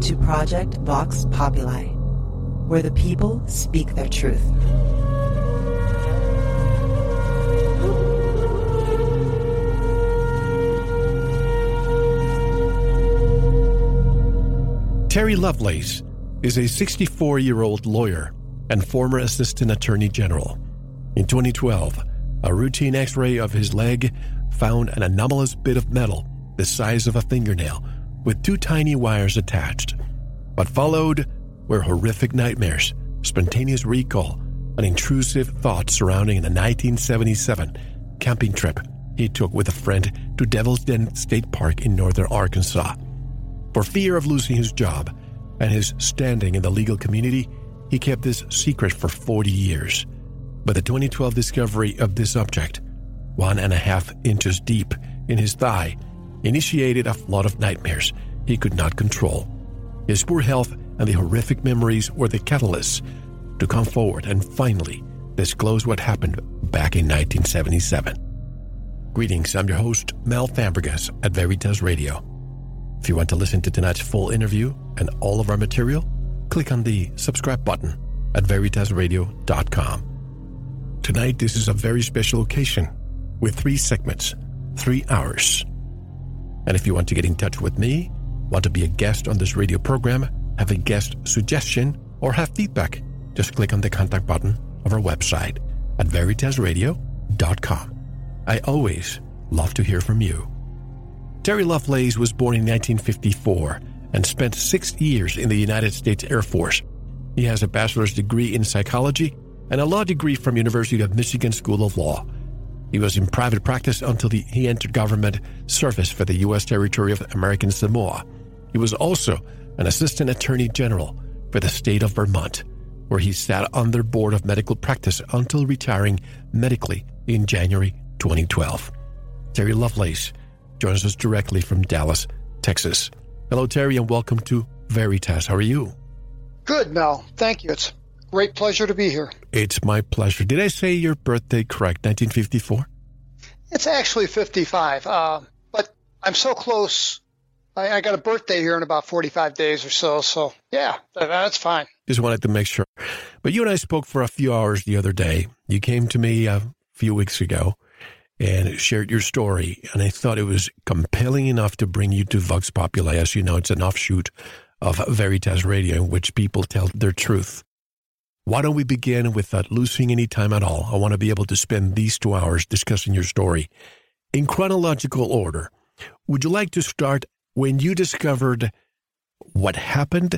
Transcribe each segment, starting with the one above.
to Project Vox Populi, where the people speak their truth. Terry Lovelace is a 64 year old lawyer and former Assistant Attorney General. In 2012, a routine x ray of his leg found an anomalous bit of metal the size of a fingernail with two tiny wires attached. What followed were horrific nightmares, spontaneous recall, and intrusive thoughts surrounding the 1977 camping trip he took with a friend to Devil's Den State Park in northern Arkansas. For fear of losing his job and his standing in the legal community, he kept this secret for 40 years. But the 2012 discovery of this object, one and a half inches deep in his thigh, initiated a flood of nightmares he could not control. His poor health and the horrific memories were the catalysts to come forward and finally disclose what happened back in 1977. Greetings, I'm your host, Mel Fabregas at Veritas Radio. If you want to listen to tonight's full interview and all of our material, click on the subscribe button at veritasradio.com. Tonight, this is a very special occasion with three segments, three hours. And if you want to get in touch with me, want to be a guest on this radio program, have a guest suggestion, or have feedback, just click on the contact button of our website at veritasradio.com. I always love to hear from you. Terry Lovelace was born in 1954 and spent six years in the United States Air Force. He has a bachelor's degree in psychology and a law degree from University of Michigan School of Law. He was in private practice until the, he entered government service for the U.S. territory of American Samoa. He was also an assistant attorney general for the state of Vermont, where he sat on their board of medical practice until retiring medically in January 2012. Terry Lovelace joins us directly from Dallas, Texas. Hello, Terry, and welcome to Veritas. How are you? Good, Mel. Thank you. It's great pleasure to be here. It's my pleasure. Did I say your birthday correct? 1954? It's actually 55, uh, but I'm so close. I, I, got a birthday here in about 45 days or so. So, yeah, that's fine. Just wanted to make sure. But you and I spoke for a few hours the other day. You came to me uh, a few weeks ago and shared your story. And I thought it was compelling enough to bring you to Vox Populi. As you know, it's an offshoot of Veritas Radio in which people tell their truth. Why don't we begin without losing any time at all? I want to be able to spend these two hours discussing your story in chronological order. Would you like to start when you discovered what happened,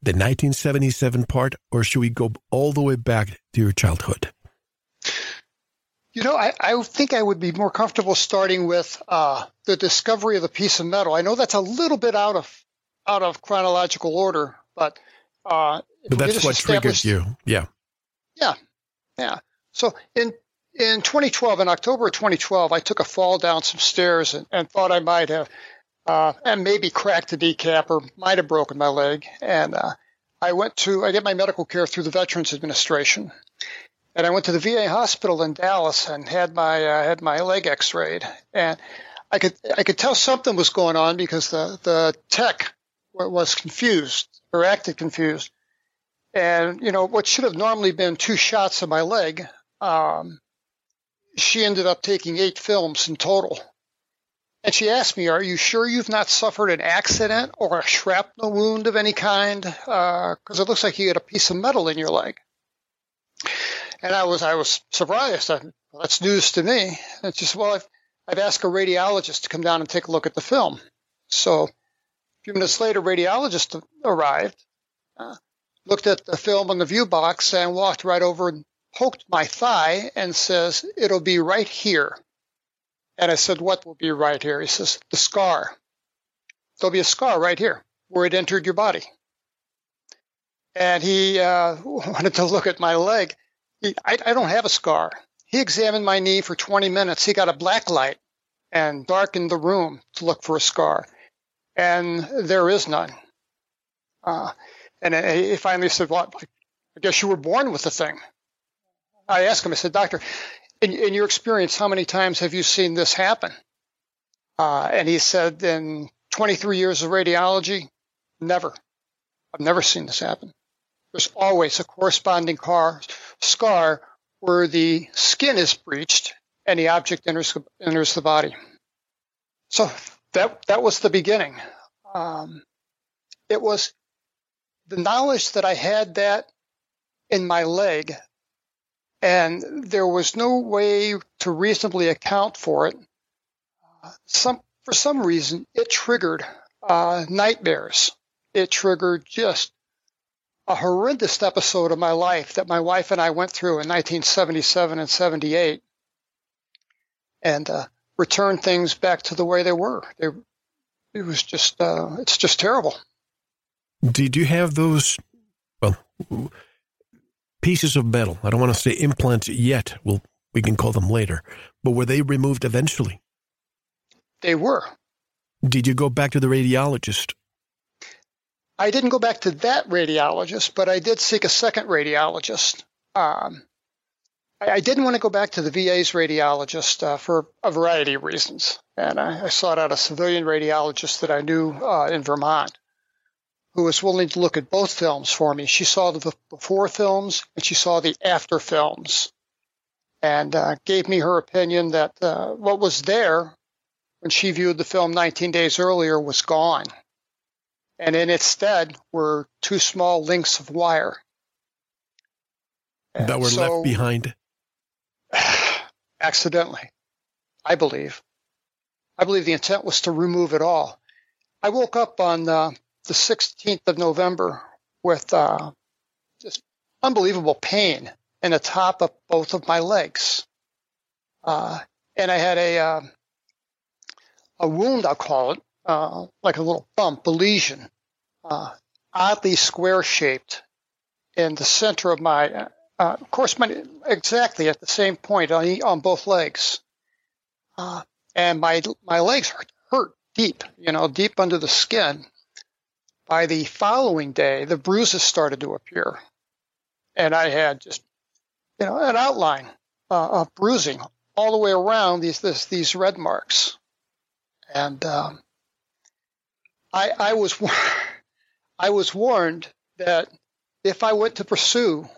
the 1977 part, or should we go all the way back to your childhood? You know, I, I think I would be more comfortable starting with uh, the discovery of the piece of metal. I know that's a little bit out of out of chronological order, but uh, but that's what triggered you, yeah, yeah, yeah. So in in 2012, in October of 2012, I took a fall down some stairs and, and thought I might have uh, and maybe cracked a kneecap or might have broken my leg. And uh, I went to I get my medical care through the Veterans Administration, and I went to the VA hospital in Dallas and had my uh, had my leg X-rayed, and I could I could tell something was going on because the the tech was confused or acted confused, and you know what should have normally been two shots of my leg, um, she ended up taking eight films in total. And she asked me, "Are you sure you've not suffered an accident or a shrapnel wound of any kind? Because uh, it looks like you had a piece of metal in your leg." And I was I was surprised. I, well, that's news to me. And it's just well, I've I've asked a radiologist to come down and take a look at the film. So a few minutes later, radiologist arrived, uh, looked at the film on the view box, and walked right over and poked my thigh and says, "It'll be right here." And I said, "What will be right here?" He says, "The scar. There'll be a scar right here where it entered your body." And he uh, wanted to look at my leg. I, I don't have a scar. He examined my knee for 20 minutes. He got a black light and darkened the room to look for a scar. And there is none. Uh, and he finally said, Well, I guess you were born with the thing. I asked him, I said, Doctor, in, in your experience, how many times have you seen this happen? Uh, and he said, In 23 years of radiology, never. I've never seen this happen. There's always a corresponding car, scar where the skin is breached and the object enters, enters the body. So that that was the beginning. Um, it was the knowledge that I had that in my leg, and there was no way to reasonably account for it. Uh, some for some reason, it triggered uh, nightmares. It triggered just a horrendous episode of my life that my wife and I went through in 1977 and 78, and uh, returned things back to the way they were. They, it was just, uh, it's just terrible. Did you have those, well, pieces of metal? I don't want to say implants yet. Well, we can call them later. But were they removed eventually? They were. Did you go back to the radiologist? I didn't go back to that radiologist, but I did seek a second radiologist. Um, I, I, didn't want to go back to the VA's radiologist uh, for a variety of reasons, and I, I, sought out a civilian radiologist that I knew uh, in Vermont who was willing to look at both films for me. She saw the before films and she saw the after films, and uh, gave me her opinion that uh, what was there when she viewed the film 19 days earlier was gone. And in its stead were two small links of wire. And that were so, left behind? Accidentally, I believe. I believe the intent was to remove it all. I woke up on uh, the 16th of November with uh, just unbelievable pain in the top of both of my legs. Uh, and I had a, uh, a wound, I'll call it, uh, like a little bump, a lesion, uh, oddly square shaped in the center of my, uh, of course, my, exactly at the same point on, on both legs. Uh, and my, my legs hurt, hurt deep, you know, deep under the skin. By the following day, the bruises started to appear. And I had just, you know, an outline uh, of bruising all the way around these, this, these red marks. And um, I, I was I was warned that if I went to pursue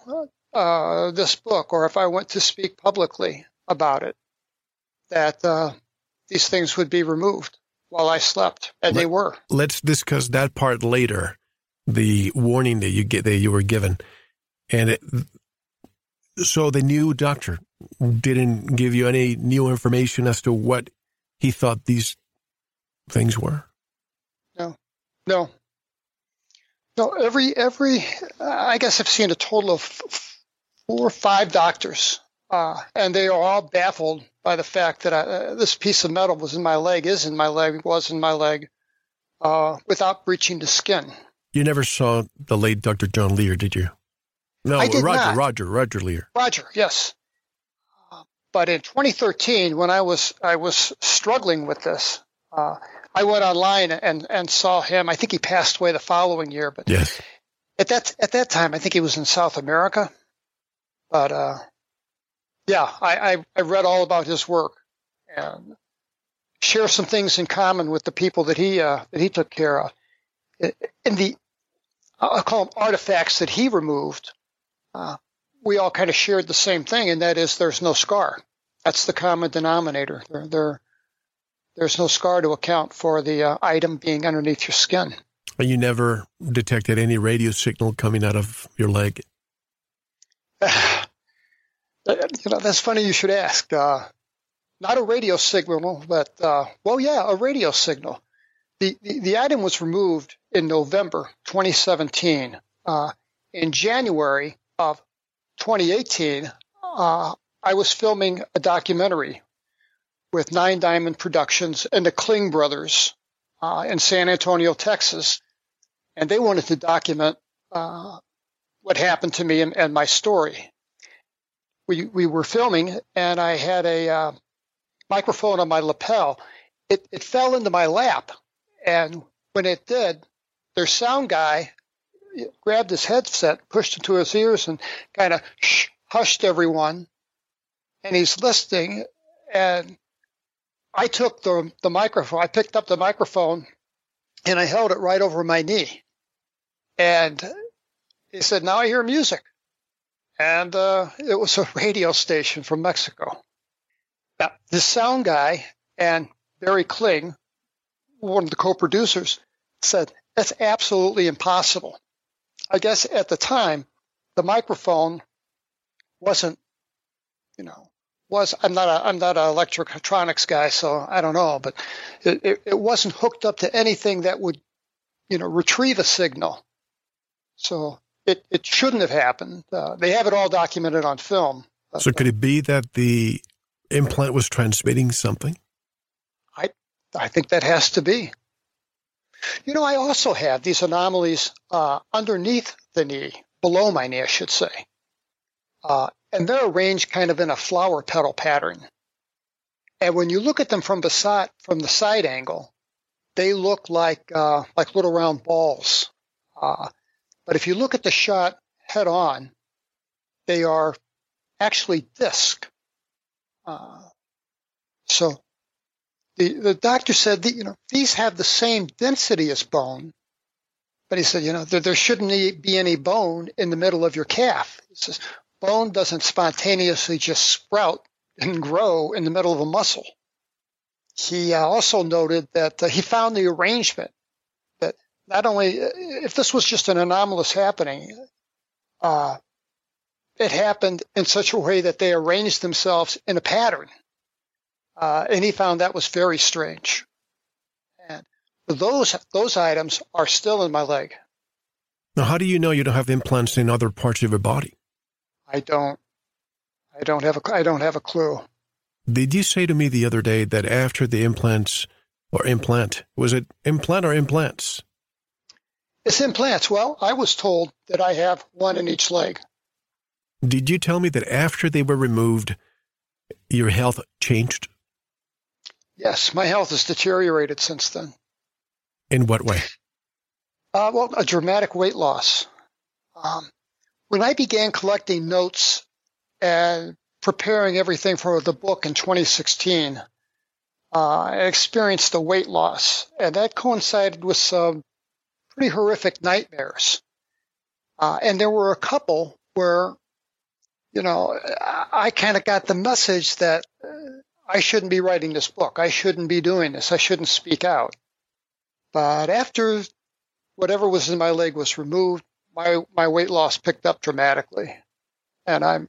uh, this book or if I went to speak publicly about it, that uh, these things would be removed while I slept, and Let, they were. Let's discuss that part later. The warning that you get that you were given, and it, so the new doctor didn't give you any new information as to what he thought these things were? No, no, no. Every every, I guess I've seen a total of four or five doctors, uh, and they are all baffled by the fact that I, uh, this piece of metal was in my leg, is in my leg, was in my leg, uh, without breaching the skin. You never saw the late Dr. John Lear, did you? No, I did Roger, not. Roger, Roger Leir. Roger, yes. Uh, but in 2013, when I was I was struggling with this, uh, I went online and, and saw him. I think he passed away the following year, but yes. at that at that time, I think he was in South America. But uh, yeah, I, I, I read all about his work and share some things in common with the people that he uh, that he took care of. In the I'll call them artifacts that he removed. Uh, we all kind of shared the same thing, and that is there's no scar. That's the common denominator. They're, they're there's no scar to account for the uh, item being underneath your skin. And you never detected any radio signal coming out of your leg? you know, that's funny you should ask. Uh, not a radio signal, but, uh, well, yeah, a radio signal. The, the, the, item was removed in November 2017. Uh, in January of 2018, uh, I was filming a documentary with Nine Diamond Productions and the Kling brothers uh, in San Antonio, Texas, and they wanted to document uh, what happened to me and, and, my story. We we were filming, and I had a uh, microphone on my lapel. It it fell into my lap, and when it did, their sound guy grabbed his headset, pushed it to his ears, and kind of hushed everyone. And he's listening, and I took the, the microphone, I picked up the microphone and I held it right over my knee. And he said, now I hear music. And uh, it was a radio station from Mexico. Now, the sound guy and Barry Kling, one of the co-producers, said, that's absolutely impossible. I guess at the time, the microphone wasn't, you know, was I'm not a I'm not an electronics guy, so I don't know, but it, it, it wasn't hooked up to anything that would, you know, retrieve a signal. So it, it shouldn't have happened. Uh, they have it all documented on film. So could it be that the implant was transmitting something? I I think that has to be. You know, I also have these anomalies uh, underneath the knee, below my knee, I should say. Uh, and they're arranged kind of in a flower petal pattern. And when you look at them from the side, from the side angle, they look like uh, like little round balls. Uh, but if you look at the shot head on, they are actually disc. Uh, so the the doctor said that you know these have the same density as bone, but he said you know there, there shouldn't be any bone in the middle of your calf. He says bone doesn't spontaneously just sprout and grow in the middle of a muscle. He uh, also noted that uh, he found the arrangement not only if this was just an anomalous happening, uh, it happened in such a way that they arranged themselves in a pattern. Uh, and he found that was very strange. And those those items are still in my leg. Now, how do you know you don't have implants in other parts of your body? I don't. I don't have a. I don't have a clue. Did you say to me the other day that after the implants or implant was it implant or implants? It's implants. Well, I was told that I have one in each leg. Did you tell me that after they were removed, your health changed? Yes, my health has deteriorated since then. In what way? Uh, well, a dramatic weight loss. Um, when I began collecting notes and preparing everything for the book in 2016, uh, I experienced a weight loss, and that coincided with some pretty horrific nightmares. Uh, and there were a couple where, you know, I, kind of got the message that uh, I shouldn't be writing this book. I shouldn't be doing this. I shouldn't speak out. But after whatever was in my leg was removed, my my weight loss picked up dramatically, and I'm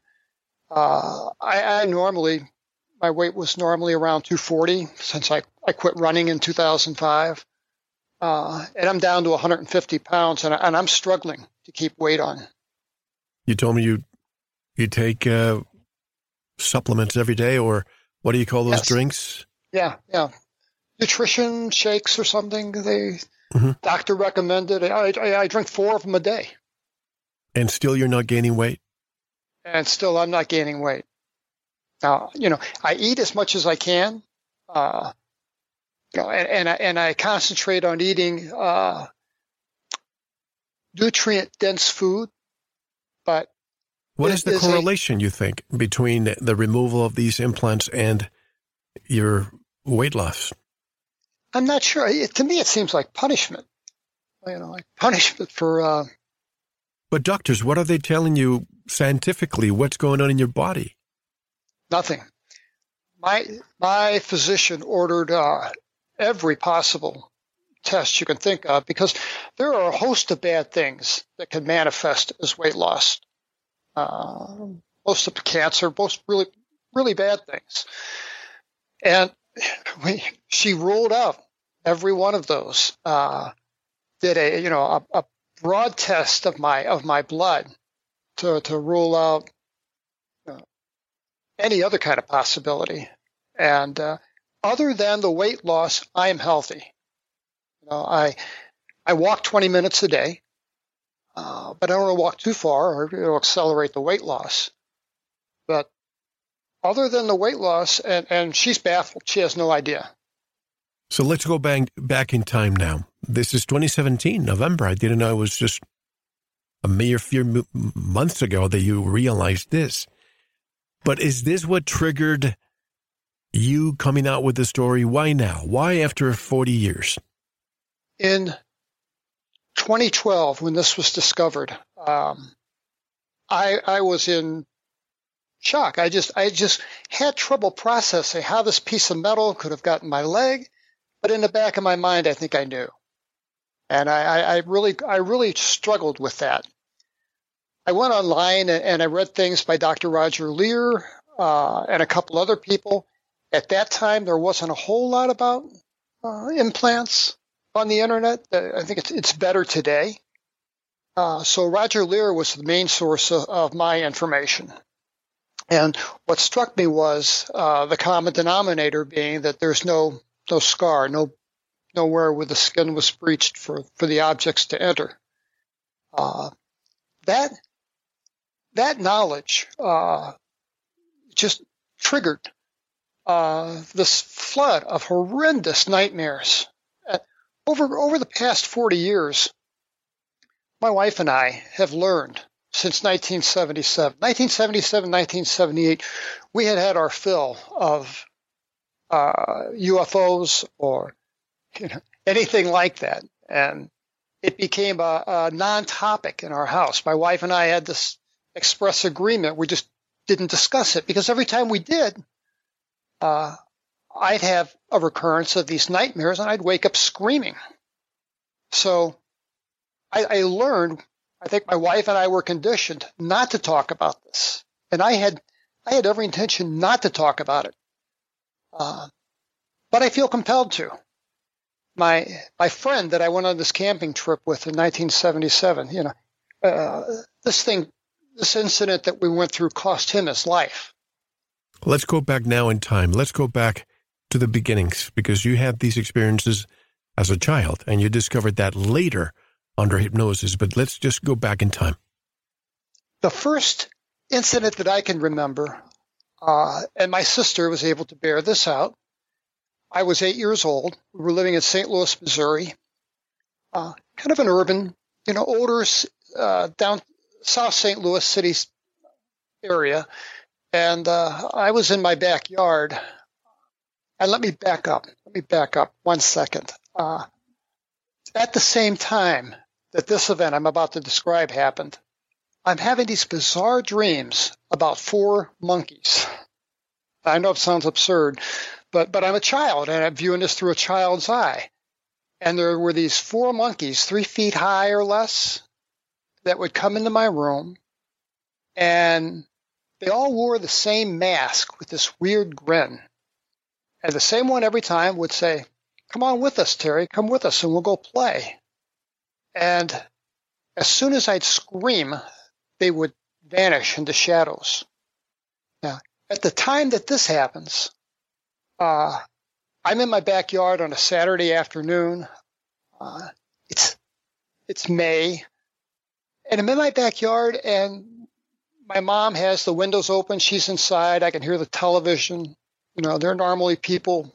uh, I, I normally my weight was normally around 240 since I, I quit running in 2005. Uh, and I'm down to 150 pounds, and, I, and I'm struggling to keep weight on. You told me you you take uh, supplements every day, or what do you call those yes. drinks? Yeah, yeah, nutrition shakes or something. They Mm-hmm. Doctor recommended. I, I, I drink four of them a day. And still, you're not gaining weight. And still, I'm not gaining weight. Now, you know, I eat as much as I can. Uh, you know, and, and I, and I concentrate on eating uh, nutrient dense food. But what is the correlation a, you think between the removal of these implants and your weight loss? I'm not sure. It, to me, it seems like punishment. You know, like punishment for. Uh, but doctors, what are they telling you scientifically? What's going on in your body? Nothing. My my physician ordered uh, every possible test you can think of because there are a host of bad things that can manifest as weight loss. Uh, most of the cancer, most really really bad things, and we, she ruled out every one of those. Uh, did a you know a, a, broad test of my of my blood to to rule out uh, any other kind of possibility. And uh, other than the weight loss, I am healthy. You know, I I walk 20 minutes a day, uh, but I don't want to walk too far or it'll accelerate the weight loss. But other than the weight loss, and, and she's baffled. She has no idea. So let's go back back in time now. This is 2017, November. I didn't know it was just a mere few months ago that you realized this. But is this what triggered you coming out with the story? Why now? Why after 40 years? In 2012, when this was discovered, um, I, I was in shock. I just, I just had trouble processing how this piece of metal could have gotten my leg. But in the back of my mind, I think I knew. And I, I really, I really struggled with that. I went online and I read things by Dr. Roger Leir uh, and a couple other people. At that time, there wasn't a whole lot about uh, implants on the internet. Uh, I think it's, it's better today. Uh, so Roger Leir was the main source of, of, my information. And what struck me was uh, the common denominator being that there's no no scar, no nowhere where the skin was breached for, for the objects to enter. Uh, that that knowledge uh, just triggered uh, this flood of horrendous nightmares. Over over the past 40 years, my wife and I have learned since 1977, 1977, 1978, we had had our fill of uh, UFOs or you know, anything like that, and it became a, a non-topic in our house. My wife and I had this express agreement. We just didn't discuss it because every time we did, uh, I'd have a recurrence of these nightmares and I'd wake up screaming. So I, I learned, I think my wife and I were conditioned not to talk about this. And I had, I had every intention not to talk about it. Uh, but I feel compelled to. My, my friend that I went on this camping trip with in 1977, you know, uh, this thing this incident that we went through cost him his life. Let's go back now in time. Let's go back to the beginnings because you had these experiences as a child and you discovered that later under hypnosis. But let's just go back in time. The first incident that I can remember, uh, and my sister was able to bear this out. I was eight years old. We were living in St. Louis, Missouri, uh, kind of an urban, you know, older, uh, down South St. Louis City area, and uh, I was in my backyard. And let me back up. Let me back up one second. Uh, at the same time that this event I'm about to describe happened, I'm having these bizarre dreams about four monkeys. I know it sounds absurd, but but I'm a child and I'm viewing this through a child's eye. And there were these four monkeys, three feet high or less, that would come into my room and they all wore the same mask with this weird grin. And the same one every time would say, Come on with us, Terry, come with us and we'll go play. And as soon as I'd scream, they would vanish into shadows. Now, at the time that this happens, uh, I'm in my backyard on a Saturday afternoon. Uh, it's it's May and I'm in my backyard and my mom has the windows open. She's inside. I can hear the television. You know, there are normally people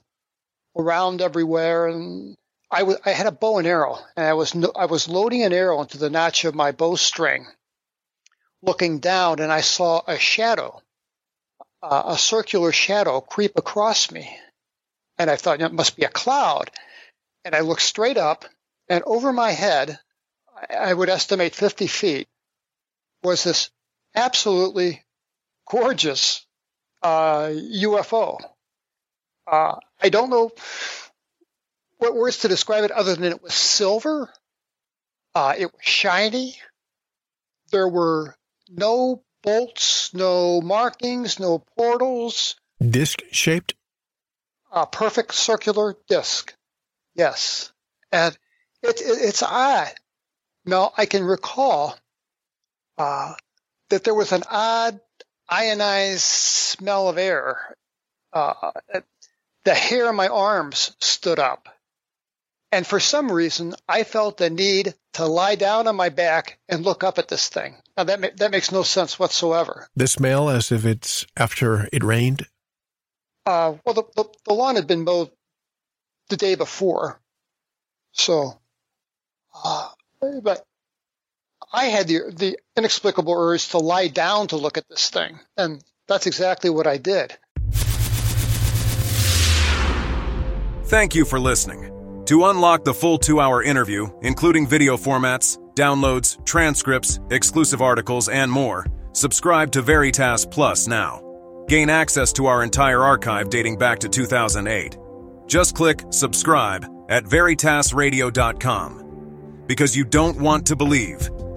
around everywhere. And I, w- I had a bow and arrow and I was, no- I was loading an arrow into the notch of my bowstring looking down and I saw a shadow, uh, a circular shadow creep across me. And I thought it must be a cloud. And I looked straight up and over my head I would estimate 50 feet, was this absolutely gorgeous uh, UFO. Uh, I don't know what words to describe it other than it was silver. Uh, it was shiny. There were no bolts, no markings, no portals. Disc shaped? A perfect circular disc. Yes. And it, it, it's odd. Now, I can recall uh, that there was an odd ionized smell of air. Uh, the hair on my arms stood up. And for some reason, I felt the need to lie down on my back and look up at this thing. Now, that, ma- that makes no sense whatsoever. The smell as if it's after it rained? Uh, well, the, the, the lawn had been mowed the day before. So, uh, but I had the, the inexplicable urge to lie down to look at this thing. And that's exactly what I did. Thank you for listening. To unlock the full two hour interview, including video formats, downloads, transcripts, exclusive articles, and more, subscribe to Veritas Plus now. Gain access to our entire archive dating back to 2008. Just click subscribe at veritasradio.com. Because you don't want to believe,